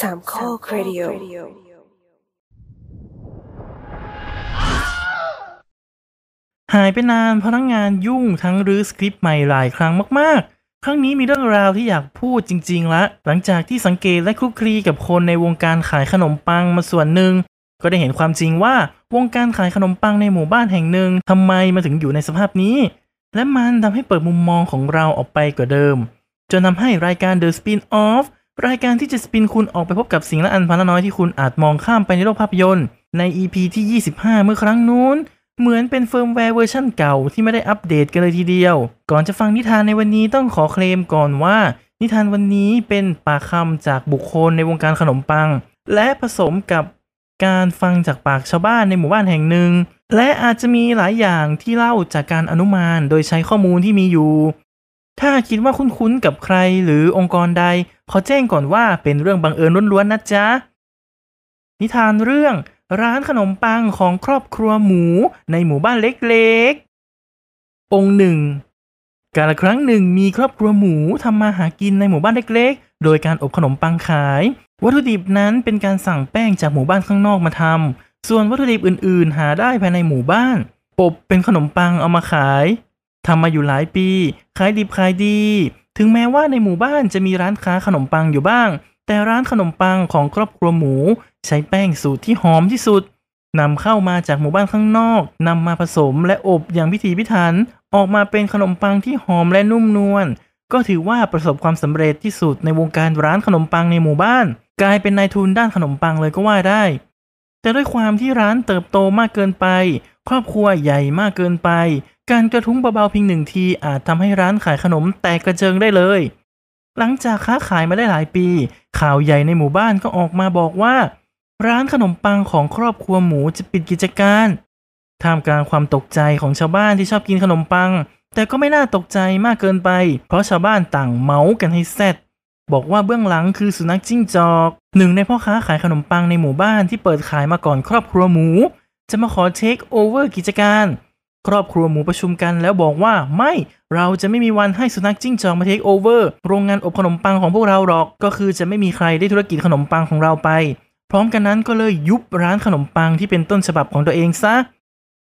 สามข้อครดิโอหายไปนานพนักงานยุ่งทั้งรื้อสคริปต์ใหม่หลายครั้งมากๆ ครั้งนี้มีเรื่องราวที่อยากพูดจริงๆละ หลังจากที่สังเกตและคลุกคลีกับคนในวงการขายขนมปังมาส่วนหนึ่ง ก็ได้เห็นความจริงว่าวงการขายขนมปังในหมู่บ้านแห่งหนึ่งทำไมมาถึงอยู่ในสภาพนี้ และมันทำให้เปิดมุมมองของเราออกไปกว่าเดิมจนทำให้รายการ The Spin Off รายการที่จะ spin คุณออกไปพบกับสิ่งละอันพันละน้อยที่คุณอาจมองข้ามไปในโลกภาพยนตร์ ใน EP ที่ 25 เมื่อครั้งนู้น เหมือนเป็นเฟิร์มแวร์เวอร์ชันเก่าที่ไม่ได้อัปเดตกันเลยทีเดียว ก่อนจะฟังนิทานในวันนี้ต้องขอเคลมก่อนว่า นิทานวันนี้เป็นปากคำจากบุคคลในวงการขนมปัง และผสมกับการฟังจากปากชาวบ้านในหมู่บ้านแห่งหนึ่ง และอาจจะมีหลายอย่างที่เล่าจากการอนุมานโดยใช้ข้อมูลที่มีอยู่ ถ้าคิดว่าคุ้นๆกับใครหรือองค์กรใด ขอแจ้งก่อนว่าเป็นเรื่องบังเอิญล้วนๆนะจ๊ะ นิทานเรื่องร้านขนมปังของครอบครัวหมูในหมู่บ้านเล็กๆ องค์หนึ่ง กาลครั้งหนึ่งมีครอบครัวหมูทำมาหากินในหมู่บ้านเล็กๆ โดยการอบขนมปังขาย วัตถุดิบนั้นเป็นการสั่งแป้งจากหมู่บ้านข้างนอกมาทำส่วนวัตถุดิบอื่นๆ หาได้ภายในหมู่บ้านอบเป็นขนมปังเอามาขายทำมาอยู่หลายปี ขายดิบขายดี ถึงแม้ว่าในหมู่บ้านจะมีร้านค้าขนมปังอยู่บ้าง แต่ร้านขนมปังของครอบครัวหมู ใช้แป้งสูตรที่หอมที่สุดนำเข้ามาจากหมู่บ้านข้างนอกนำมาผสมและอบอย่างพิถีพิถัน ออกมาเป็นขนมปังที่หอมและนุ่มนวลก็ถือว่าประสบความสำเร็จที่สุดในวงการร้านขนมปังในหมู่บ้าน กลายเป็นนายทุนด้านขนมปังเลยก็ว่าได้ แต่ด้วยความที่ร้านเติบโตมากเกินไป ครอบครัวใหญ่มากเกินไป การกระทุ้งเบาๆเพียงหนึ่งทีอาจทำให้ร้านขายขนมแตกกระเจิงได้เลย หลังจากค้าขายมาได้หลายปี ข่าวใหญ่ในหมู่บ้านก็ออกมาบอกว่า ร้านขนมปังของครอบครัวหมูจะปิดกิจการท่ามกลางความตกใจของชาวบ้านที่ชอบกินขนมปัง แต่ก็ไม่น่าตกใจมากเกินไป เพราะชาวบ้านต่างเมาส์กันให้แซด บอกว่าเบื้องหลังคือสุนัขจิ้งจอกหนึ่งในพ่อค้าขายขนมปังในหมู่บ้านที่เปิดขายมาก่อนครอบครัวหมู จะมาขอเทคโอเวอร์กิจการ ครอบครัวหมูประชุมกันแล้วบอกว่าไม่เราจะไม่มีวันให้สุนัขจิ้งจอกมาเทคโอเวอร์โรงงานอบขนมปังของพวกเราหรอก ก็คือจะไม่มีใครได้ธุรกิจขนมปังของเราไป พร้อมกันนั้นก็เลยยุบร้านขนมปังที่เป็นต้นฉบับของตัวเองซะ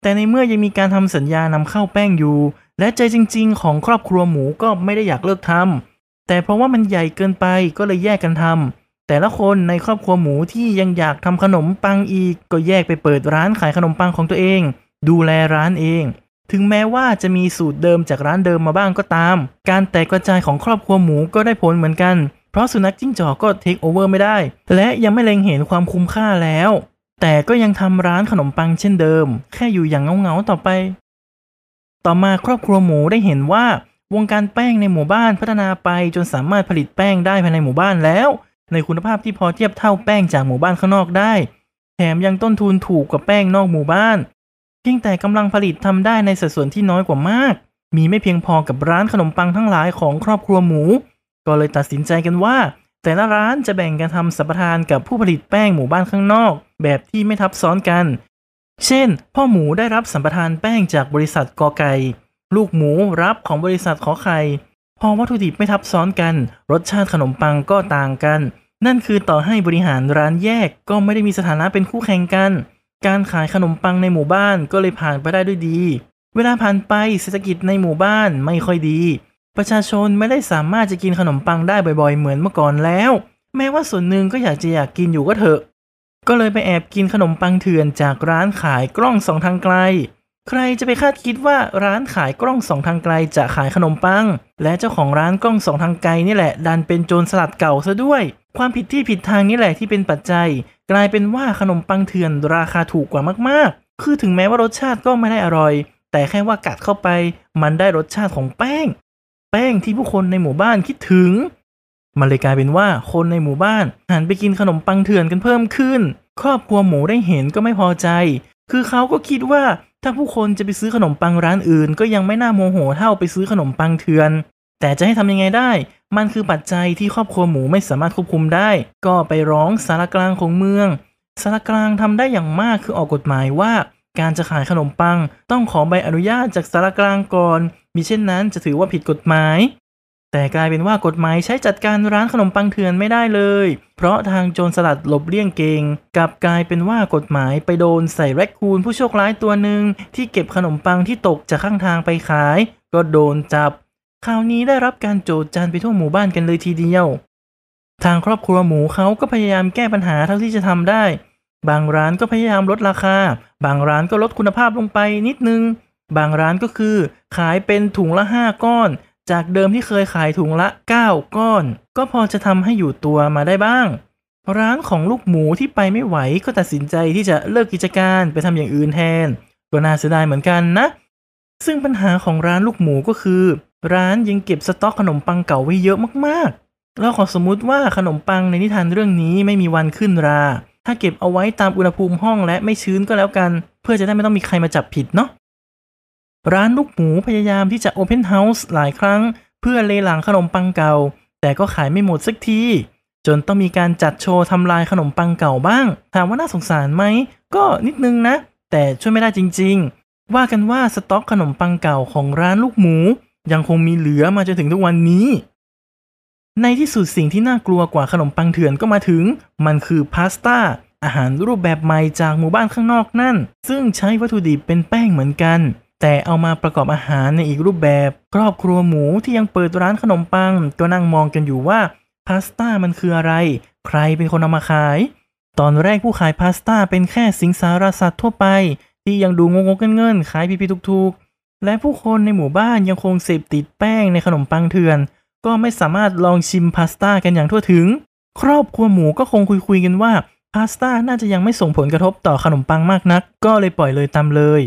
แต่ในเมื่อยังมีการทำสัญญานำเข้าแป้งอยู่ และใจจริง ๆ ของครอบครัวหมูก็ไม่ได้อยากเลิกทำ แต่เพราะว่ามันใหญ่เกินไปก็เลยแยกกันทำแต่ละคนในครอบครัวหมูที่ยังอยากทำขนมปังอีก ก็แยกไปเปิดร้านขายขนมปังของตัวเอง ดูแลร้านเอง ถึงแม้ว่าจะมีสูตรเดิมจากร้านเดิมมาบ้างก็ตาม การแตกกระจายของครอบครัวหมูก็ได้ผลเหมือนกัน เพราะสุนัขจิ้งจอกก็เทคโอเวอร์ไม่ได้ และยังไม่เล็งเห็นความคุ้มค่าแล้ว แต่ก็ยังทำร้านขนมปังเช่นเดิม แค่อยู่อย่างเงาๆต่อไป ต่อมาครอบครัวหมูได้เห็นว่า วงการแป้งในหมู่บ้านพัฒนาไปจนสามารถผลิตแป้งได้ภายในหมู่บ้านแล้ว ในคุณภาพที่พอเทียบเท่าแป้งจากหมู่บ้านข้างนอกได้ แถมยังต้นทุนถูกกว่าแป้งนอกหมู่บ้านเพียงแต่กำลังผลิตทำได้ในสัดส่วนที่น้อยกว่ามาก มีไม่เพียงพอกับร้านขนมปังทั้งหลายของครอบครัวหมู ก็เลยตัดสินใจกันว่า แต่ละร้านจะแบ่งกันทำสัมปทานกับผู้ผลิตแป้งหมู่บ้านข้างนอก แบบที่ไม่ทับซ้อนกัน เช่น พ่อหมูได้รับสัมปทานแป้งจากบริษัทกอไก่ ลูกหมูรับของบริษัทขอไข่ พอวัตถุดิบไม่ทับซ้อนกัน รสชาติขนมปังก็ต่างกัน นั่นคือต่อให้บริหารร้านแยกก็ไม่ได้มีสถานะเป็นคู่แข่งกัน การขายขนมปังในหมู่บ้านก็เลยผ่านไปได้ด้วยดี เวลาผ่านไปเศรษฐกิจในหมู่บ้านไม่ค่อยดี ประชาชนไม่ได้สามารถจะกินขนมปังได้บ่อยๆ เหมือนเมื่อก่อนแล้ว แม้ว่าส่วนหนึ่งก็อยากจะอยากกินอยู่ก็เถอะ ก็เลยไปแอบกินขนมปังเถื่อนจากร้านขายกล้องสองทางไกล ใครจะไปคาดคิดว่าร้านขายกล้องสองทางไกลจะขายขนมปัง และเจ้าของร้านกล้องสองทางไกลนี่แหละ ดันเป็นโจรสลัดเก่าซะด้วย ความผิดที่ผิดทางนี่แหละที่เป็นปัจจัย กลายเป็นว่าขนมปังเถื่อนราคาถูกกว่ามากๆ คือถึงแม้ว่ารสชาติก็ไม่ได้อร่อย แต่แค่ว่ากัดเข้าไป มันได้รสชาติของแป้ง แป้งที่ผู้คนในหมู่บ้านคิดถึง มันเลยกลายเป็นว่าคนในหมู่บ้านหันไปกินขนมปังเถื่อนกันเพิ่มขึ้น ครอบครัวหมูได้เห็นก็ไม่พอใจ คือเขาก็คิดว่า ถ้าผู้คนจะไปซื้อขนมปังร้านอื่น ก็ยังไม่น่าโมโหเท่าไปซื้อขนมปังเถื่อน แต่จะให้ทำยังไงได้ มันคือปัจจัยที่ครอบครัวหมูไม่สามารถควบคุมได้ ก็ไปร้องสารกลางของเมืองสารกลางทำได้อย่างมากคือออกกฎหมายว่า การจะขายขนมปัง ต้องขอใบอนุญาตจากสารกลางก่อนมิเช่นนั้นจะถือว่าผิดกฎหมาย แต่กลายเป็นว่ากฎหมายใช้จัดการร้านขนมปังเถื่อนไม่ได้เลย เพราะทางโจรสลัดหลบเลี่ยงเกงกลับกลายเป็นว่ากฎหมายไปโดนใส่แรคคูนผู้โชคร้ายตัวหนึ่งที่เก็บขนมปังที่ตกจากข้างทางไปขาย ก็โดนจับคราวนี้ได้รับการโจดจันไปทั่วหมู่บ้านกันเลยทีเดียว ทางครอบครัวหมูเขาก็พยายามแก้ปัญหาเท่าที่จะทำได้ บางร้านก็พยายามลดราคา บางร้านก็ลดคุณภาพลงไปนิดนึง บางร้านก็คือ ขายเป็นถุงละ5ก้อน จากเดิมที่เคยขายถุงละ 9 ก้อน ก็พอจะทำให้อยู่ตัวมาได้บ้าง ร้านของลูกหมูที่ไปไม่ไหวก็ตัดสินใจที่จะเลิกกิจการไปทำอย่างอื่นแทนก็น่าเสียดายเหมือนกันนะ ซึ่งปัญหาของร้านลูกหมูก็คือ ร้านยังเก็บสต็อกขนมปังเก่าไว้เยอะมากๆเราขอสมมุติว่าขนมปังในนิทานเรื่องนี้ไม่มีวันขึ้นรา ถ้าเก็บเอาไว้ตามอุณหภูมิห้องและไม่ชื้นก็แล้วกัน เพื่อจะได้ไม่ต้องมีใครมาจับผิดเนาะ ร้านลูกหมูพยายามที่จะโอเพนเฮาส์หลายครั้ง เพื่อเลหลังขนมปังเก่า แต่ก็ขายไม่หมดสักที จนต้องมีการจัดโชว์ทำลายขนมปังเก่าบ้าง ถามว่าน่าสงสารไหม ก็นิดนึงนะ แต่ช่วยไม่ได้จริง ๆ ว่ากันว่าสต็อกขนมปังเก่าของร้านลูกหมู ยังคงมีเหลือมาจนถึงทุกวันนี้ ในที่สุดสิ่งที่น่ากลัวกว่าขนมปังเถื่อนก็มาถึง มันคือพาสต้าอาหารรูปแบบใหม่จากหมู่บ้านข้างนอกนั่น ซึ่งใช้วัตถุดิบเป็นแป้งเหมือนกัน แต่เอามาประกอบอาหารในอีกรูปแบบ ครอบครัวหมูที่ยังเปิดร้านขนมปัง ก็นั่งมองกันอยู่ว่าพาสต้ามันคืออะไร ใครเป็นคนเอามาขาย ตอนแรกผู้ขายพาสต้าเป็นแค่สิงสารสัตว์ทั่วไป ที่ยังดูงงๆเงินๆขายพีๆทุกๆ และผู้คนในหมู่บ้านยังคงเสพติดแป้งในขนมปังเถื่อน ก็ไม่สามารถลองชิมพาสต้ากันอย่างทั่วถึง ครอบครัวหมูก็คงคุยๆกันว่าพาสต้าน่าจะยังไม่ส่งผลกระทบต่อขนมปังมากนัก ก็เลยปล่อยเลยตามเลย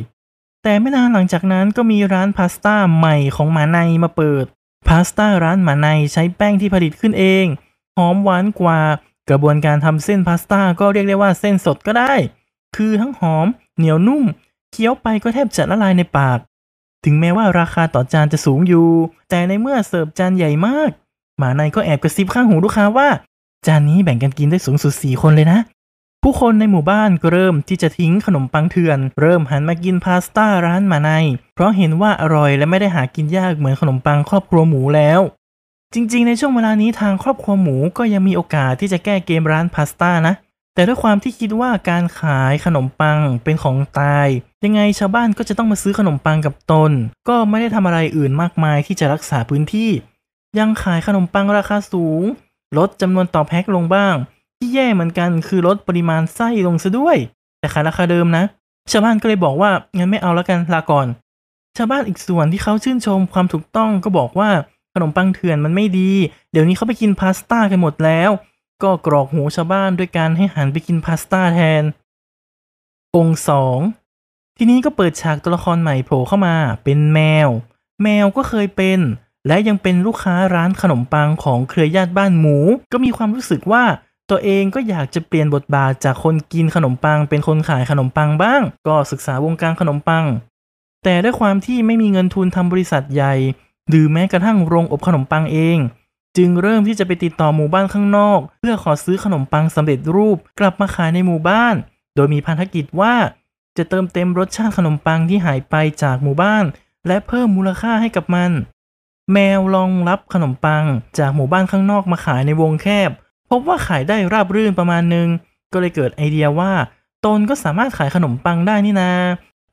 แต่ไม่นานหลังจากนั้นก็มีร้านพาสต้าใหม่ของหมาในมาเปิด พาสต้าร้านหมาในใช้แป้งที่ผลิตขึ้นเอง หอมหวานกว่า กระบวนการทำเส้นพาสต้าก็เรียกได้ว่าเส้นสดก็ได้ คือทั้งหอม เหนียวนุ่ม เคี้ยวไปก็แทบจะละลายในปาก ถึงแม้ว่าราคาต่อจานจะสูงอยู่ แต่ในเมื่อเสิร์ฟจานใหญ่มาก หมาในก็แอบกระซิบข้างหูลูกค้าว่า จานนี้แบ่งกันกินได้สูงสุดสี่คนเลยนะ ผู้คนในหมู่บ้านก็เริ่มที่จะทิ้งขนมปังเถื่อน เริ่มหันมากินพาสต้าร้านมาใน เพราะเห็นว่าอร่อยและไม่ได้หากินยากเหมือนขนมปังครอบครัวหมูแล้ว จริง ๆ ในช่วงเวลานี้ทางครอบครัวหมูก็ยังมีโอกาสที่จะแก้เกมร้านพาสต้านะ แต่ด้วยความที่คิดว่าการขายขนมปังเป็นของตาย ยังไงชาวบ้านก็จะต้องมาซื้อขนมปังกับตน ก็ไม่ได้ทำอะไรอื่นมากมายที่จะรักษาพื้นที่ ยังขายขนมปังราคาสูง ลดจำนวนต่อแพ็คลงบ้าง ที่แย่เหมือนกันคือลดปริมาณไส้ลงซะด้วย แต่ขายราคาเดิมนะ ชาวบ้านก็เลยบอกว่างั้นไม่เอาแล้วกันลาก่อน ชาวบ้านอีกส่วนที่เขาชื่นชมความถูกต้องก็บอกว่าขนมปังเถื่อนมันไม่ดี เดี๋ยวนี้เขาไปกินพาสต้ากันหมดแล้ว ก็กรอกหูชาวบ้านด้วยการให้หันไปกินพาสต้าแทน องค์สองทีนี้ก็เปิดฉากตัวละครใหม่โผล่เข้ามา เป็นแมว แมวก็เคยเป็น และยังเป็นลูกค้าร้านขนมปังของเครือญาติบ้านหมู ก็มีความรู้สึกว่า ตัวเองก็อยากจะเปลี่ยนบทบาทจากคนกินขนมปัง เป็นคนขายขนมปังบ้าง ก็ศึกษาวงการขนมปัง แต่ด้วยความที่ไม่มีเงินทุนทำบริษัทใหญ่ หรือแม้กระทั่งโรงอบขนมปังเอง จึงเริ่มที่จะไปติดต่อหมู่บ้านข้างนอก เพื่อขอซื้อขนมปังสำเร็จรูปกลับมาขายในหมู่บ้าน โดยมีพันธกิจว่า จะเติมเต็มรสชาติขนมปังที่หายไปจากหมู่บ้าน และเพิ่มมูลค่าให้กับมัน แมวลองรับขนมปังจากหมู่บ้านข้างนอกมาขายในวงแคบ พบว่าขายได้ราบรื่นประมาณนึง ก็เลยเกิดไอเดียว่า ตนก็สามารถขายขนมปังได้นี่นา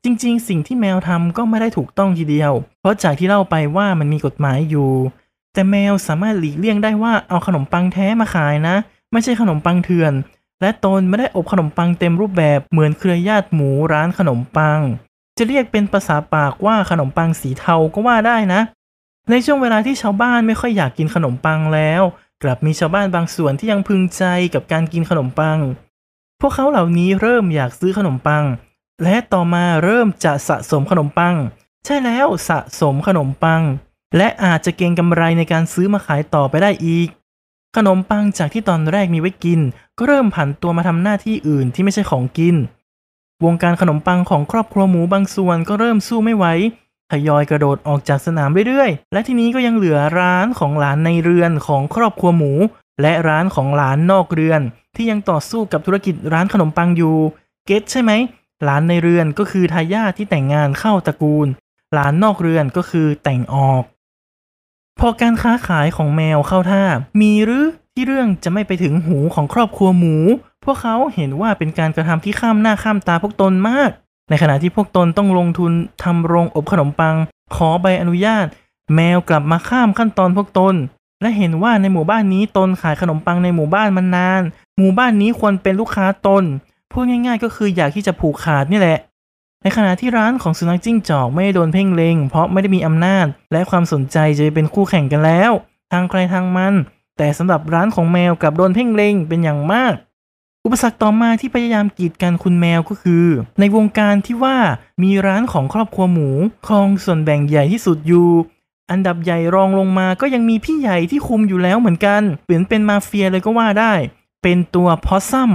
จริง ๆ สิ่งที่แมวทำก็ไม่ได้ถูกต้องทีเดียว เพราะจากที่เล่าไปว่ามันมีกฎหมายอยู่ แต่แมวสามารถหลีกเลี่ยงได้ว่าเอาขนมปังแท้มาขายนะ ไม่ใช่ขนมปังเถื่อน และตนไม่ได้อบขนมปังเต็มรูปแบบเหมือนเครือญาติหมูร้านขนมปัง จะเรียกเป็นภาษาปากว่าขนมปังสีเทาก็ว่าได้นะ ในช่วงเวลาที่ชาวบ้านไม่ค่อยอยากกินขนมปังแล้ว กลับมีชาวบ้านบางส่วนที่ยังพึงใจกับการกินขนมปัง พวกเขาเหล่านี้เริ่มอยากซื้อขนมปัง และต่อมาเริ่มจะสะสมขนมปัง ใช่แล้วสะสมขนมปัง และอาจจะเก็งกำไรในการซื้อมาขายต่อไปได้อีก ขนมปังจากที่ตอนแรกมีไว้กิน ก็เริ่มผันตัวมาทำหน้าที่อื่นที่ไม่ใช่ของกิน วงการขนมปังของครอบครัวหมูบางส่วนก็เริ่มสู้ไม่ไหว ทยอยกระโดดออกจากสนามเรื่อยๆ และทีนี้ก็ยังเหลือร้านของหลานในเรือนของครอบครัวหมู และร้านของหลานนอกเรือน ที่ยังต่อสู้กับธุรกิจร้านขนมปังอยู่เก็ตใช่ไหมหลานในเรือนก็คือทายาทที่แต่งงานเข้าตระกูล หลานนอกเรือนก็คือแต่งออก พอการค้าขายของแมวเข้าท่า มีหรือที่เรื่องจะไม่ไปถึงหูของครอบครัวหมู พวกเขาเห็นว่าเป็นการกระทำที่ข้ามหน้าข้ามตาพวกตนมาก ในขณะที่พวกตนต้องลงทุนทำโรงอบขนมปัง ขอใบอนุญาต แมวกลับมาข้ามขั้นตอนพวกตน และเห็นว่าในหมู่บ้านนี้ตนขายขนมปังในหมู่บ้านมานาน หมู่บ้านนี้ควรเป็นลูกค้าตนพูดง่าย ๆ ก็คืออยากที่จะผูกขาดนี่แหละ ในขณะที่ร้านของสุนัขจิ้งจอกไม่โดนเพ่งเลงเพราะไม่ได้มีอำนาจ และความสนใจจะเป็นคู่แข่งกันแล้ว ทางใครทางมัน แต่สำหรับร้านของแมวกลับโดนเพ่งเลงเป็นอย่างมาก อุปสรรคต่อมาที่พยายามกีดกันคุณแมวก็คือ ในวงการที่ว่ามีร้านของครอบครัวหมูครองส่วนแบ่งใหญ่ที่สุดอยู่ อันดับใหญ่รองลงมาก็ยังมีพี่ใหญ่ที่คุมอยู่แล้วเหมือนกันเหมือนเป็นมาเฟียเลยก็ว่าได้ เป็นตัวพอซัม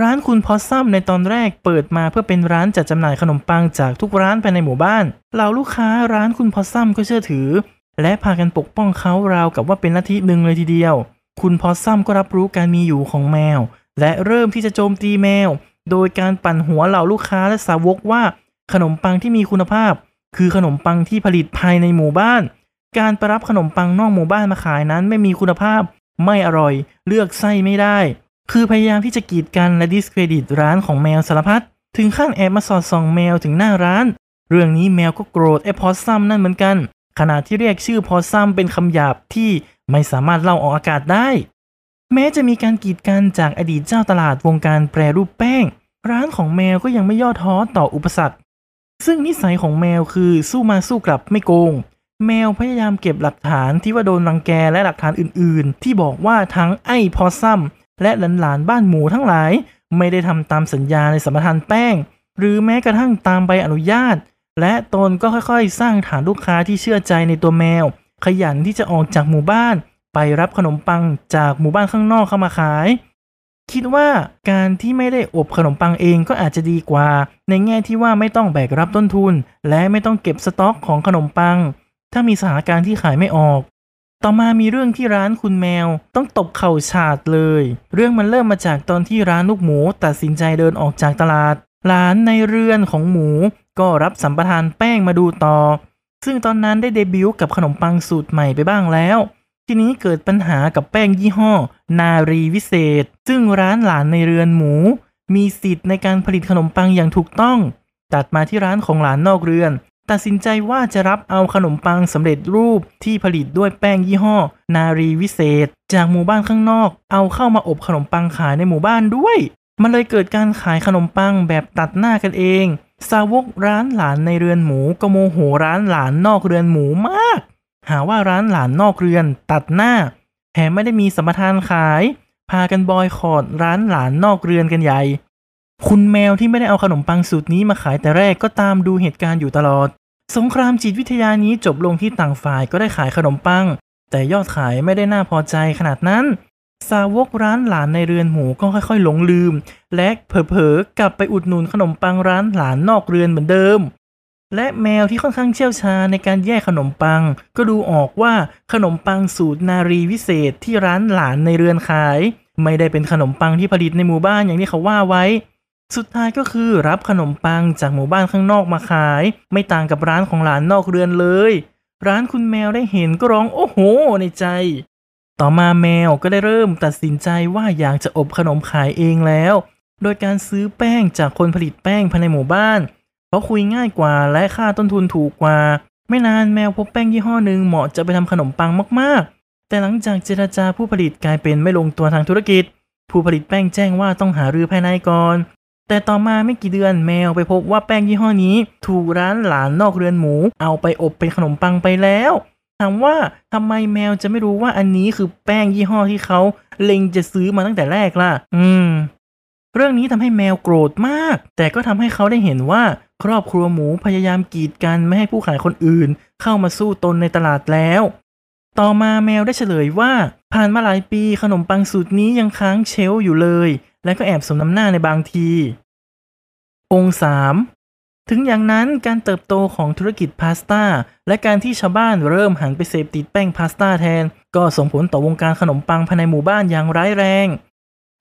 ร้านคุณพอซัมในตอนแรกเปิดมาเพื่อเป็นร้านจัดจำหน่ายขนมปังจากทุกร้านภายในหมู่บ้านเหล่าลูกค้าร้านคุณพอซัมก็เชื่อถือ และพากันปกป้องเขาราวกับว่าเป็นลัทธิหนึ่งเลยทีเดียว คุณพอซัมก็รับรู้การมีอยู่ของแมว และเริ่มที่จะโจมตีแมว โดยการปั่นหัวเหล่าลูกค้าและสาวกว่าขนมปังที่มีคุณภาพ คือขนมปังที่ผลิตภายในหมู่บ้าน การไปรับขนมปังนอกหมู่บ้านมาขายนั้นไม่มีคุณภาพ ไม่อร่อย เลือกไส้ไม่ได้ คือพยายามที่จะกีดกันและดิสเครดิตร้านของแมวสารพัดถึงขั้นแอบมาสอดส่องแมวถึงหน้าร้าน เรื่องนี้แมวก็โกรธไอ้พอสซัมนั่นเหมือนกันขณะที่เรียกชื่อพอสซัมเป็นคำหยาบที่ไม่สามารถเล่าออกอากาศได้ แม้จะมีการกีดกันจากอดีตเจ้าตลาดวงการแปรรูปแป้ง ร้านของแมวก็ยังไม่ย่อท้อต่ออุปสรรค ซึ่งนิสัยของแมวคือสู้มาสู้กลับไม่โกง แมวพยายามเก็บหลักฐานที่ว่าโดนรังแกและหลักฐานอื่น ๆ ที่บอกว่าทั้งไอ้พอซัมและหลานๆบ้านหมูทั้งหลาย ไม่ได้ทำตามสัญญาในสัมปทานแป้ง หรือแม้กระทั่งตามใบอนุญาต และตนก็ค่อยๆ สร้างฐานลูกค้าที่เชื่อใจในตัวแมว ขยันที่จะออกจากหมู่บ้าน ไปรับขนมปังจากหมู่บ้านข้างนอกเข้ามาขาย คิดว่าการที่ไม่ได้อบขนมปังเองก็อาจจะดีกว่า ในแง่ที่ว่าไม่ต้องแบกรับต้นทุน และไม่ต้องเก็บสต็อกของขนมปัง ถ้ามีสถานการณ์ที่ขายไม่ออก ต่อมามีเรื่องที่ร้านคุณแมว ต้องตบเข่าฉาดเลย เรื่องมันเริ่มมาจากตอนที่ร้านลูกหมูตัดสินใจเดินออกจากตลาดร้านในเรือนของหมูก็รับสัมปทานแป้งมาดูต่อ ซึ่งตอนนั้นได้เดบิวต์กับขนมปังสูตรใหม่ไปบ้างแล้ว ทีนี้เกิดปัญหากับแป้งยี่ห้อ นารีวิเศษ ซึ่งร้านหลานในเรือนหมู มีสิทธิ์ในการผลิตขนมปังอย่างถูกต้อง ตัดมาที่ร้านของหลานนอกเรือน ตัดสินใจว่าจะรับเอาขนมปังสำเร็จรูปที่ผลิตด้วยแป้งยี่ห้อ นารีวิเศษ จากหมู่บ้านข้างนอก เอาเข้ามาอบขนมปังขายในหมู่บ้านด้วย มันเลยเกิดการขายขนมปังแบบตัดหน้ากันเอง สาวกร้านหลานในเรือนหมูก็โมโหร้านหลานนอกเรือนหมูมาก หาว่าร้านหลานนอกเรือน ตัดหน้าแถมไม่ได้มีสัมปทานขาย พากันบอยคอรดร้านหลานนอกเรือนกันใหญ่ คุณแมวที่ไม่ได้เอาขนมปังสูตรนี้มาขายแต่แรกก็ตามดูเหตุการณ์อยู่ตลอด สงครามจิตวิทยานี้จบลงที่ต่างฝ่ายก็ได้ขายขนมปัง แต่ยอดขายไม่ได้น่าพอใจขนาดนั้น สาวกร้านหลานในเรือนหมูก็ค่อยๆ หลงลืม และเผลอๆกลับไปอุดหนุนขนมปังร้านหลานนอกเรือนเหมือนเดิม และแมวที่ค่อนข้างเชี่ยวชาญในการแยกขนมปัง ก็ดูออกว่าขนมปังสูตรนารีวิเศษที่ร้านหลานในเรือนขาย ไม่ได้เป็นขนมปังที่ผลิตในหมู่บ้านอย่างที่เขาว่าไว้ สุดท้ายก็คือรับขนมปังจากหมู่บ้านข้างนอกมาขาย ไม่ต่างกับร้านของหลานนอกเรือนเลย ร้านคุณแมวได้เห็นก็ร้องโอ้โห ในใจ ต่อมาแมวก็ได้เริ่มตัดสินใจว่าอยากจะอบขนมขายเองแล้ว โดยการซื้อแป้งจากคนผลิตแป้งภายในหมู่บ้าน เพราะคุยง่ายกว่าและค่าต้นทุนถูกกว่า ไม่นานแมวพบแป้งยี่ห้อหนึ่งเหมาะจะไปทำขนมปังมากๆ แต่หลังจากเจรจาผู้ผลิตกลายเป็นไม่ลงตัวทางธุรกิจ ผู้ผลิตแป้งแจ้งว่าต้องหารือภายในก่อน แต่ต่อมาไม่กี่เดือนแมวไปพบว่าแป้งยี่ห้อนี้ ถูกร้านหลานนอกเรือนหมู เอาไปอบเป็นขนมปังไปแล้วถามว่าทำไมแมวจะไม่รู้ว่าอันนี้คือแป้งยี่ห้อที่เขาเล็งจะซื้อมาตั้งแต่แรกล่ะ อืม เรื่องนี้ทำให้แมวโกรธมาก แต่ก็ทำให้เขาได้เห็นว่าครอบครัวหมูพยายามกีดกันไม่ให้ผู้ขายคนอื่น เข้ามาสู้ตนในตลาดแล้ว ต่อมาแมวได้เฉลยว่า ผ่านมาหลายปีขนมปังสูตรนี้ยังค้างเชลอยู่เลย และก็แอบสมน้ำหน้าในบางที องค์3ถึงอย่างนั้นการเติบโตของธุรกิจพาสต้าและการที่ชาวบ้านเริ่มหันไปเสพติดแป้งพาสต้าแทน ก็ส่งผลต่อวงการขนมปังภายในหมู่บ้านอย่างร้ายแรง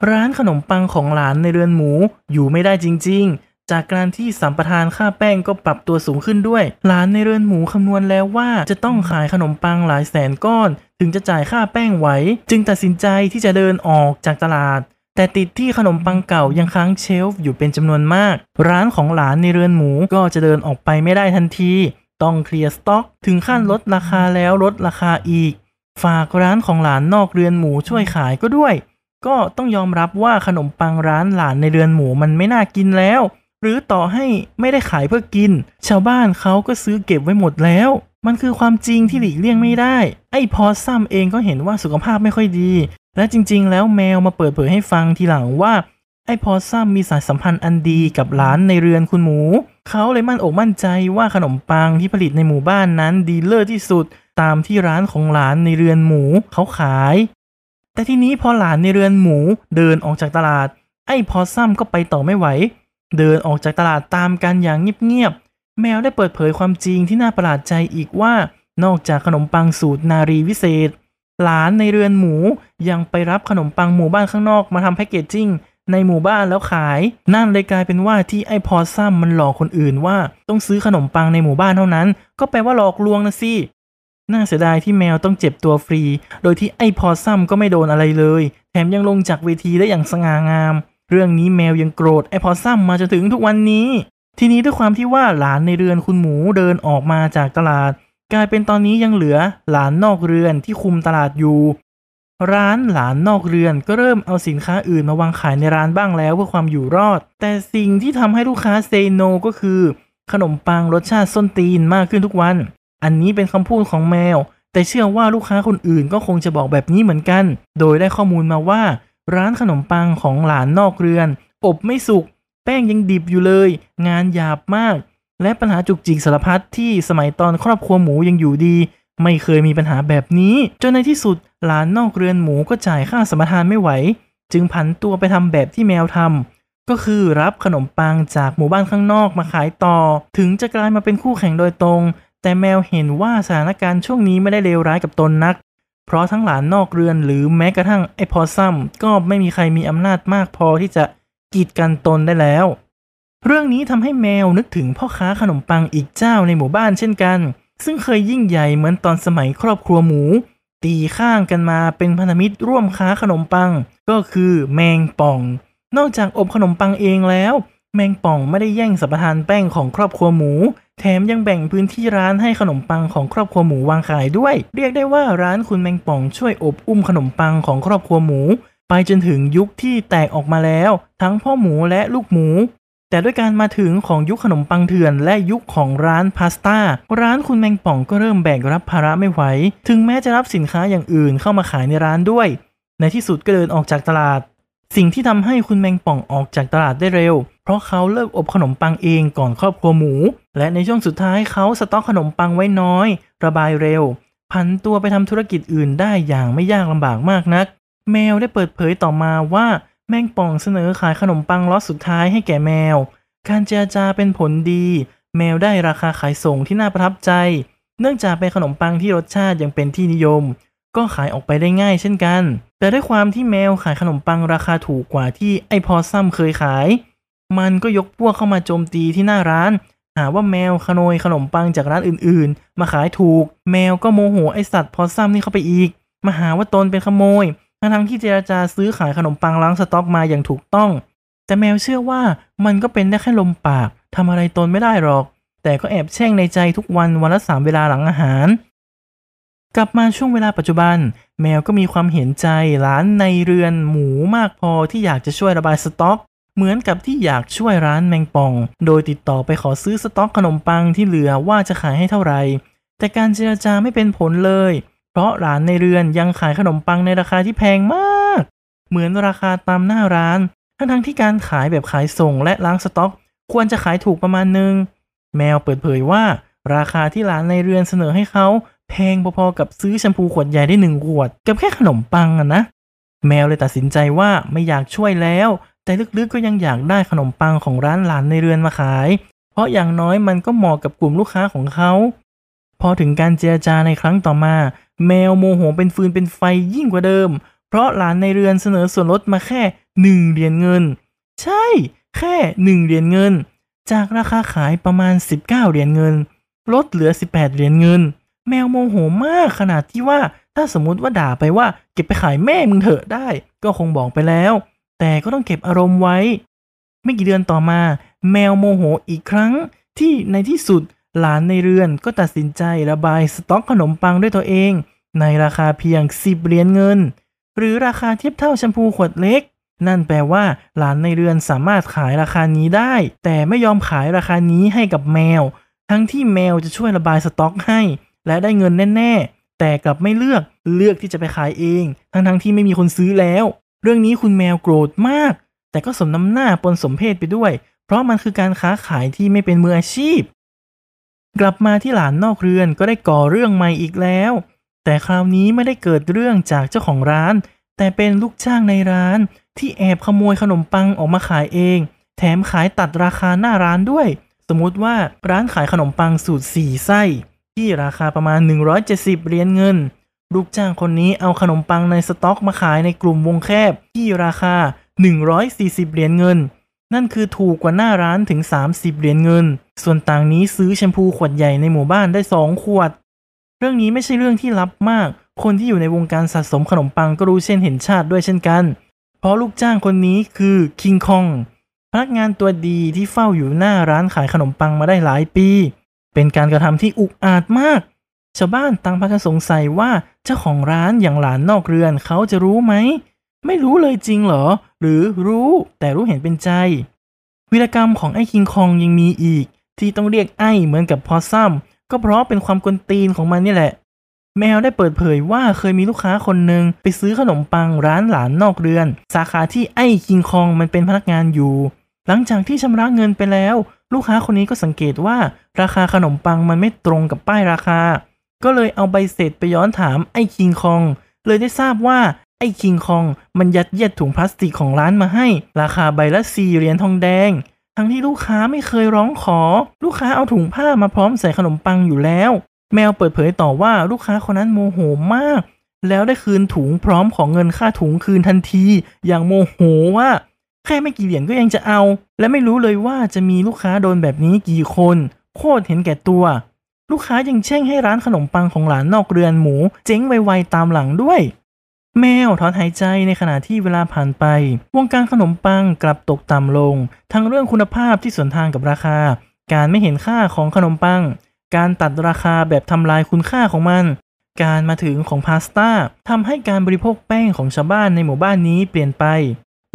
ร้านขนมปังของหลานในเรือนหมูอยู่ไม่ได้จริง ๆ จากการที่สัมปทานค่าแป้งก็ปรับตัวสูงขึ้นด้วย หลานในเรือนหมูคำนวณแล้วว่าจะต้องขายขนมปังหลายแสนก้อน ถึงจะจ่ายค่าแป้งไหว จึงตัดสินใจที่จะเดินออกจากตลาด แต่ติดที่ขนมปังเก่ายังค้างเชลฟ์อยู่เป็นจำนวนมาก ร้านของหลานในเรือนหมูก็จะเดินออกไปไม่ได้ทันที ต้องเคลียร์สต็อก ถึงขั้นลดราคาแล้วลดราคาอีก ฝากร้านของหลานนอกเรือนหมูช่วยขายก็ด้วย ก็ต้องยอมรับว่าขนมปังร้านหลานในเรือนหมูมันไม่น่ากินแล้ว หรือต่อให้ไม่ได้ขายเพื่อกิน ชาวบ้านเขาก็ซื้อเก็บไว้หมดแล้ว มันคือความจริงที่หลีกเลี่ยงไม่ได้ ไอ้พอซัมเองก็เห็นว่าสุขภาพไม่ค่อยดี และจริง ๆ แล้วแมวมาเปิดเผยให้ฟังทีหลังว่าไอ้พอซัมมีสายสัมพันธ์อันดีกับร้านในเรือนคุณหมู เขาเลยมั่นอกมั่นใจว่าขนมปังที่ผลิตในหมู่บ้านนั้นดีเลิศที่สุด ตามที่ร้านของหลานในเรือนหมูเขาขาย แต่ทีนี้พอหลานในเรือนหมูเดินออกจากตลาด ไอ้พอซัมก็ไปต่อไม่ไหว เดินออกจากตลาดตามกันอย่างเงียบๆ แมวได้เปิดเผยความจริงที่น่าประหลาดใจอีกว่า นอกจากขนมปังสูตรนารีวิเศษ หลานในเรือนหมูยังไปรับขนมปังหมู่บ้านข้างนอกมาทำแพคเกจจิ้งในหมู่บ้านแล้วขาย นั่นเลยกลายเป็นว่าที่ไอ้พอซัมมันหลอกคนอื่นว่า ต้องซื้อขนมปังในหมู่บ้านเท่านั้น ก็แปลว่าหลอกลวงนะสิ น่าเสียดายที่แมวต้องเจ็บตัวฟรี โดยที่ไอ้พอซัมก็ไม่โดนอะไรเลย แถมยังลงจากเวทีได้อย่างสง่างาม เรื่องนี้แมวยังโกรธไอ้พอซัมมาจนถึงทุกวันนี้ ทีนี้ด้วยความที่ว่าหลานในเรือนคุณหมูเดินออกมาจากตลาด กลายเป็นตอนนี้ยังเหลือหลานนอกเรือนที่คุมตลาดอยู่ ร้านหลานนอกเรือนก็เริ่มเอาสินค้าอื่นมาวางขายในร้านบ้างแล้วเพื่อความอยู่รอด แต่สิ่งที่ทำให้ลูกค้าเซโนก็คือ ขนมปังรสชาติส้นตีนมากขึ้นทุกวัน อันนี้เป็นคำพูดของแมว แต่เชื่อว่าลูกค้าคนอื่นก็คงจะบอกแบบนี้เหมือนกัน โดยได้ข้อมูลมาว่า ร้านขนมปังของหลานนอกเรือน อบไม่สุก แป้งยังดิบอยู่เลย งานหยาบมาก และปัญหาจุกจิกสารพัดที่สมัยตอนครอบครัวหมูยังอยู่ดี ไม่เคยมีปัญหาแบบนี้ จนในที่สุดหลานนอกเรือนหมูก็จ่ายค่าสมทานไม่ไหว จึงผันตัวไปทำแบบที่แมวทำก็คือรับขนมปังจากหมู่บ้านข้างนอกมาขายต่อ ถึงจะกลายมาเป็นคู่แข่งโดยตรง แต่แมวเห็นว่าสถานการณ์ช่วงนี้ไม่ได้เลวร้ายกับตนนัก เพราะทั้งหลานนอกเรือนหรือแม้กระทั่งไอ้พอซัมก็ไม่มีใครมีอำนาจมากพอที่จะกีดกันตนได้แล้ว เรื่องนี้ทำให้แมวนึกถึงพ่อค้าขนมปังอีกเจ้าในหมู่บ้านเช่นกัน ซึ่งเคยยิ่งใหญ่เหมือนตอนสมัยครอบครัวหมู ตีข้างกันมาเป็นพันธมิตรร่วมค้าขนมปัง ก็คือแมงป่อง นอกจากอบขนมปังเองแล้ว แมงป่องไม่ได้แย่งสัมปทานแป้งของครอบครัวหมู แถมยังแบ่งพื้นที่ร้านให้ขนมปังของครอบครัวหมูวางขายด้วย เรียกได้ว่าร้านคุณแมงป่องช่วยอบอุ้มขนมปังของครอบครัวหมู ไปจนถึงยุคที่แตกออกมาแล้ว ทั้งพ่อหมูและลูกหมู แต่ด้วยการมาถึงของยุคขนมปังเถื่อนและยุคของร้านพาสต้าร้านคุณแมงป่องก็เริ่มแบกรับภาระไม่ไหวถึงแม้จะรับสินค้าอย่างอื่นเข้ามาขายในร้านด้วย ในที่สุดก็เดินออกจากตลาด สิ่งที่ทำให้คุณแมงป่องออกจากตลาดได้เร็ว เพราะเขาเลิกอบขนมปังเองก่อนครอบครัวหมู และในช่วงสุดท้ายเขาสต็อกขนมปังไว้น้อย ระบายเร็วพันตัวไปทำธุรกิจอื่นได้อย่างไม่ยากลำบากมากนัก แมวได้เปิดเผยต่อมาว่าแมงป่องเสนอขายขนมปังล็อตสุดท้ายให้แก่แมว การเจรจาเป็นผลดี แมวได้ราคาขายส่งที่น่าประทับใจ เนื่องจากเป็นขนมปังที่รสชาติยังเป็นที่นิยม ก็ขายออกไปได้ง่ายเช่นกัน แต่ด้วยความที่แมวขายขนมปังราคาถูกกว่าที่ไอพอซัมเคยขาย มันก็ยกพวกเข้ามาโจมตีที่หน้าร้าน หาว่าแมวขโมยขนมปังจากร้านอื่นๆ มาขายถูก แมวก็โมโหไอสัตว์พอซัมนี่เข้าไปอีก มาหาว่าตนเป็นขโมย ทั้งๆที่เจรจาซื้อขายขนมปังล้างสต็อกมาอย่างถูกต้อง แต่แมวเชื่อว่ามันก็เป็นได้แค่ลมปากทำอะไรตนไม่ได้หรอก แต่ก็แอบแช่งในใจทุกวันวันละสามเวลาหลังอาหาร กลับมาช่วงเวลาปัจจุบัน แมวก็มีความเห็นใจร้านในเรือนหมูมากพอที่อยากจะช่วยระบายสต็อก เหมือนกับที่อยากช่วยร้านแมงป่อง โดยติดต่อไปขอซื้อสต็อกขนมปังที่เหลือว่าจะขายให้เท่าไหร่แต่การเจรจาไม่เป็นผลเลย เพราะร้านในเรือนยังขายขนมปังในราคาที่แพงมาก เหมือนราคาตามหน้าร้าน ทั้งๆที่การขายแบบขายส่งและล้างสต็อก ควรจะขายถูกประมาณนึง แมวเปิดเผยว่า ราคาที่ร้านในเรือนเสนอให้เขา แพงพอๆกับซื้อแชมพูขวดใหญ่ได้หนึ่งขวด กับแค่ขนมปังอะนะ แมวเลยตัดสินใจว่าไม่อยากช่วยแล้ว แต่ลึกๆก็ยังอยากได้ขนมปังของร้านหลานในเรือนมาขาย เพราะอย่างน้อยมันก็เหมาะกับกลุ่มลูกค้าของเขา พอถึงการเจรจาในครั้งต่อมา แมวโมโหเป็นฟืนเป็นไฟยิ่งกว่าเดิม เพราะหลานในเรือนเสนอส่วนลดมาแค่หนึ่งเหรียญเงิน ใช่ แค่หนึ่งเหรียญเงิน จากราคาขายประมาณ 19เหรียญเงิน ลดเหลือ 18เหรียญเงิน แมวโมโหมากขนาดที่ว่าถ้าสมมติว่าด่าไปว่า เก็บไปขายแม่มึงเถอะได้ ก็คงบอกไปแล้ว แต่ก็ต้องเก็บอารมณ์ไว้ ไม่กี่เดือนต่อมา แมวโมโหอีกครั้งที่ในที่สุดหลานในเรือนก็ตัดสินใจระบายสต็อกขนมปังด้วยตัวเอง ในราคาเพียง 10 เหรียญเงิน หรือราคาเทียบเท่าแชมพูขวดเล็ก นั่นแปลว่า หลานในเรือนสามารถขายราคานี้ได้ แต่ไม่ยอมขายราคานี้ให้กับแมว ทั้งที่แมวจะช่วยระบายสต็อกให้ และได้เงินแน่ ๆ แต่กลับไม่เลือกเลือกที่จะไปขายเอง ทั้งๆที่ไม่มีคนซื้อแล้ว เรื่องนี้คุณแมวโกรธมาก แต่ก็สมน้ำหน้าปนสมเพศไปด้วย เพราะมันคือการค้าขายที่ไม่เป็นมืออาชีพ กลับมาที่หลานนอกเรือนก็ได้ก่อเรื่องใหม่อีกแล้ว แต่คราวนี้ไม่ได้เกิดเรื่องจากเจ้าของร้าน แต่เป็นลูกจ้างในร้านที่แอบขโมยขนมปังออกมาขายเอง แถมขายตัดราคาหน้าร้านด้วย สมมติว่าร้านขายขนมปังสูตร4ไส้ ที่ราคาประมาณ 170 เหรียญเงิน ลูกจ้างคนนี้เอาขนมปังในสต็อกมาขายในกลุ่มวงแคบที่ราคา 140 เหรียญเงิน นั่นคือถูกกว่าหน้าร้านถึง 30 เหรียญเงิน ส่วนต่างนี้ซื้อแชมพูขวดใหญ่ในหมู่บ้านได้ 2 ขวด เรื่องนี้ไม่ใช่เรื่องที่ลับมาก คนที่อยู่ในวงการสะสมขนมปังก็รู้เช่นเห็นชาติด้วยเช่นกัน เพราะลูกจ้างคนนี้คือคิงคองพนักงานตัวดีที่เฝ้าอยู่หน้าร้านขายขนมปังมาได้หลายปี เป็นการกระทำที่อุกอาจมาก ชาวบ้านต่างพากันสงสัยว่าเจ้าของร้านอย่างหลานนอกเรือนเขาจะรู้ไหม ไม่รู้เลยจริงเหรอ หรือรู้แต่รู้เห็นเป็นใจ วีรกรรมของไอ้คิงคองยังมีอีก ที่ต้องเรียกไอ้เหมือนกับพอซัมก็เพราะเป็นความกวนตีนของมันนี่แหละ แมวได้เปิดเผยว่าเคยมีลูกค้าคนหนึ่งไปซื้อขนมปังร้านหลานนอกเรือน สาขาที่ไอ้คิงคองมันเป็นพนักงานอยู่ หลังจากที่ชำระเงินไปแล้ว ลูกค้าคนนี้ก็สังเกตว่าราคาขนมปังมันไม่ตรงกับป้ายราคา ก็เลยเอาใบเสร็จไปย้อนถามไอ้คิงคอง เลยได้ทราบว่าไอ้คิงคองมันยัดเยียดถุงพลาสติกของร้านมาให้ ราคาใบละสี่เหรียญทองแดง ทั้งที่ลูกค้าไม่เคยร้องขอ ลูกค้าเอาถุงผ้ามาพร้อมใส่ขนมปังอยู่แล้ว แมวเปิดเผยต่อว่าลูกค้าคนนั้นโมโหมาก แล้วได้คืนถุงพร้อมของเงินค่าถุงคืนทันที อย่างโมโหว่า แค่ไม่กี่เหรียญก็ยังจะเอา และไม่รู้เลยว่าจะมีลูกค้าโดนแบบนี้กี่คน โคตรเห็นแก่ตัว ลูกค้ายังแช่งให้ร้านขนมปังของหลานนอกเรือนหมู เจ๊งไวๆตามหลังด้วย แมวถอนหายใจในขณะที่เวลาผ่านไป วงการขนมปังกลับตกต่ำลง ทั้งเรื่องคุณภาพที่สวนทางกับราคา การไม่เห็นค่าของขนมปัง การตัดราคาแบบทำลายคุณค่าของมันการมาถึงของพาสต้าทำให้การบริโภคแป้งของชาวบ้านในหมู่บ้านนี้เปลี่ยนไป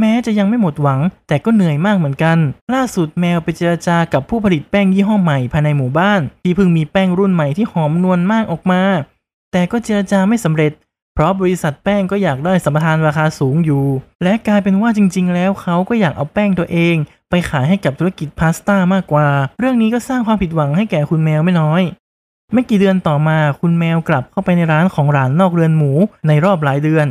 แม้จะยังไม่หมดหวัง แต่ก็เหนื่อยมากเหมือนกัน ล่าสุดแมวไปเจรจากับผู้ผลิตแป้งยี่ห้อใหม่ภายในหมู่บ้าน ที่เพิ่งมีแป้งรุ่นใหม่ที่หอมนวลมากออกมา แต่ก็เจรจาไม่สำเร็จ เพราะบริษัทแป้งก็อยากได้สัมปทานราคาสูงอยู่ และกลายเป็นว่าจริง ๆ แล้วเขาก็อยากเอาแป้งตัวเอง ไปขายให้กับธุรกิจพาสต้ามากกว่า เรื่องนี้ก็สร้างความผิดหวังให้แก่คุณแมวไม่น้อยไม่กี่เดือนต่อมาคุณแมวกลับเข้าไปในร้านของร้านนอกเรือนหมูในรอบหลายเดือน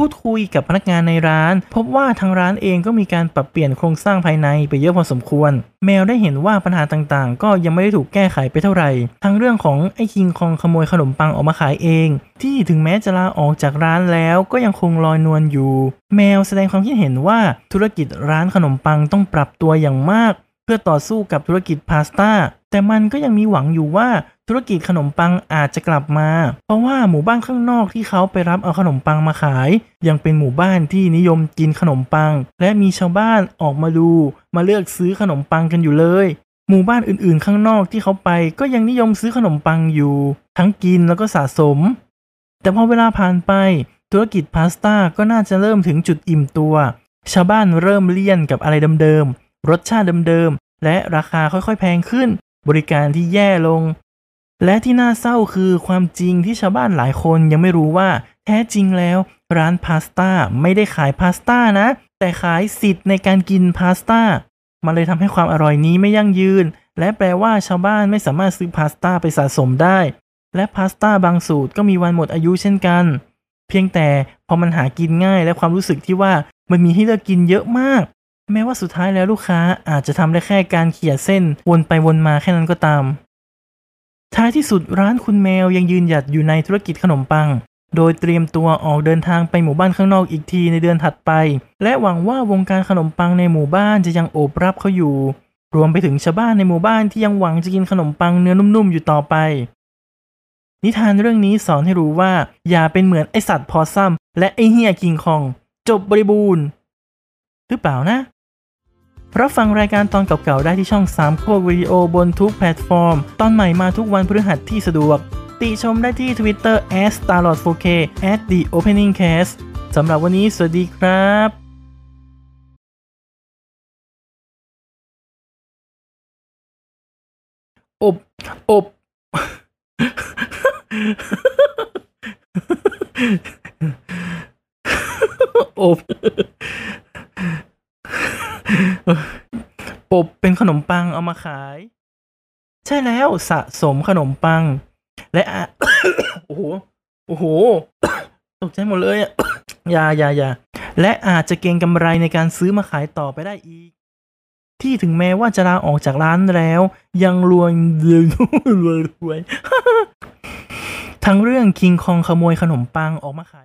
พูดคุยกับพนักงานในร้าน พบว่าทางร้านเองก็มีการปรับเปลี่ยนโครงสร้างภายในไปเยอะพอสมควร แมวได้เห็นว่าปัญหาต่างๆ ก็ยังไม่ได้ถูกแก้ไขไปเท่าไหร่ทั้งเรื่องของไอ้คิงคองขโมยขนมปังออกมาขายเอง ที่ถึงแม้จะลาออกจากร้านแล้วก็ยังคงลอยนวลอยู่ แมวแสดงความคิดเห็นว่าธุรกิจร้านขนมปังต้องปรับตัวอย่างมาก เพื่อต่อสู้กับธุรกิจพาสต้าแต่มันก็ยังมีหวังอยู่ว่า ธุรกิจขนมปังอาจจะกลับมา เพราะว่าหมู่บ้านข้างนอกที่เขาไปรับเอาขนมปังมาขาย ยังเป็นหมู่บ้านที่นิยมกินขนมปัง และมีชาวบ้านออกมาดู มาเลือกซื้อขนมปังกันอยู่เลย หมู่บ้านอื่นๆ ข้างนอกที่เขาไปก็ยังนิยมซื้อขนมปังอยู่ ทั้งกินแล้วก็สะสม แต่พอเวลาผ่านไป ธุรกิจพาสต้าก็น่าจะเริ่มถึงจุดอิ่มตัว ชาวบ้านเริ่มเลี่ยนกับอะไรเดิมๆรสชาติเดิมๆและราคาค่อยๆแพงขึ้นบริการที่แย่ลง และที่น่าเศร้าคือความจริงที่ชาวบ้านหลายคนยังไม่รู้ว่าแท้จริงแล้ว ร้านพาสต้าไม่ได้ขายพาสต้านะ แต่ขายสิทธิ์ในการกินพาสต้ามันเลยทำให้ความอร่อยนี้ไม่ยั่งยืน และแปลว่าชาวบ้านไม่สามารถซื้อพาสต้าไปสะสมได้ และพาสต้าบางสูตรก็มีวันหมดอายุเช่นกัน เพียงแต่พอมันหากินง่ายและความรู้สึกที่ว่ามันมีให้เลือกกินเยอะมาก แม้ว่าสุดท้ายแล้วลูกค้าอาจจะทำได้แค่การเขี่ยเส้นวนไปวนมาแค่นั้นก็ตาม ท้ายที่สุดร้านคุณแมวยังยืนหยัดอยู่ในธุรกิจขนมปัง โดยเตรียมตัวออกเดินทางไปหมู่บ้านข้างนอกอีกทีในเดือนถัดไป และหวังว่าวงการขนมปังในหมู่บ้านจะยังโอบรับเขาอยู่ รวมไปถึงชาวบ้านในหมู่บ้านที่ยังหวังจะกินขนมปังเนื้อนุ่มๆอยู่ต่อไป นิทานเรื่องนี้สอนให้รู้ว่า อย่าเป็นเหมือนไอสัตว์พอสซัมและไอเหี้ยคิงคอง จบบริบูรณ์หรือเปล่านะ รับฟังรายการตอนเก่าๆ ได้ที่ช่อง3โคกวิดีโอบนทุกแพลตฟอร์ม ตอนใหม่มาทุกวันพฤหัสที่สะดวก ติชมได้ที่ Twitter s t a r l o t 4K at the opening cast สำหรับวันนี้สวัสดีครับอบ อบ อบ อ บเป็นขนมปังเอามาขาย ใช่แล้วสะสมขนมปัง และอะโอ้โหโอ้โหตกใจหมดเลยอะยายายาและอาจจะเก็งกำไรในการซื้อมาขายต่อไปได้อีก ที่ถึงแม้ว่าจะลาออกจากร้านแล้ว ยังรวยรวยรวยรวยทั้งเรื่องคิงคองขโมยขนมปังออกมาขาย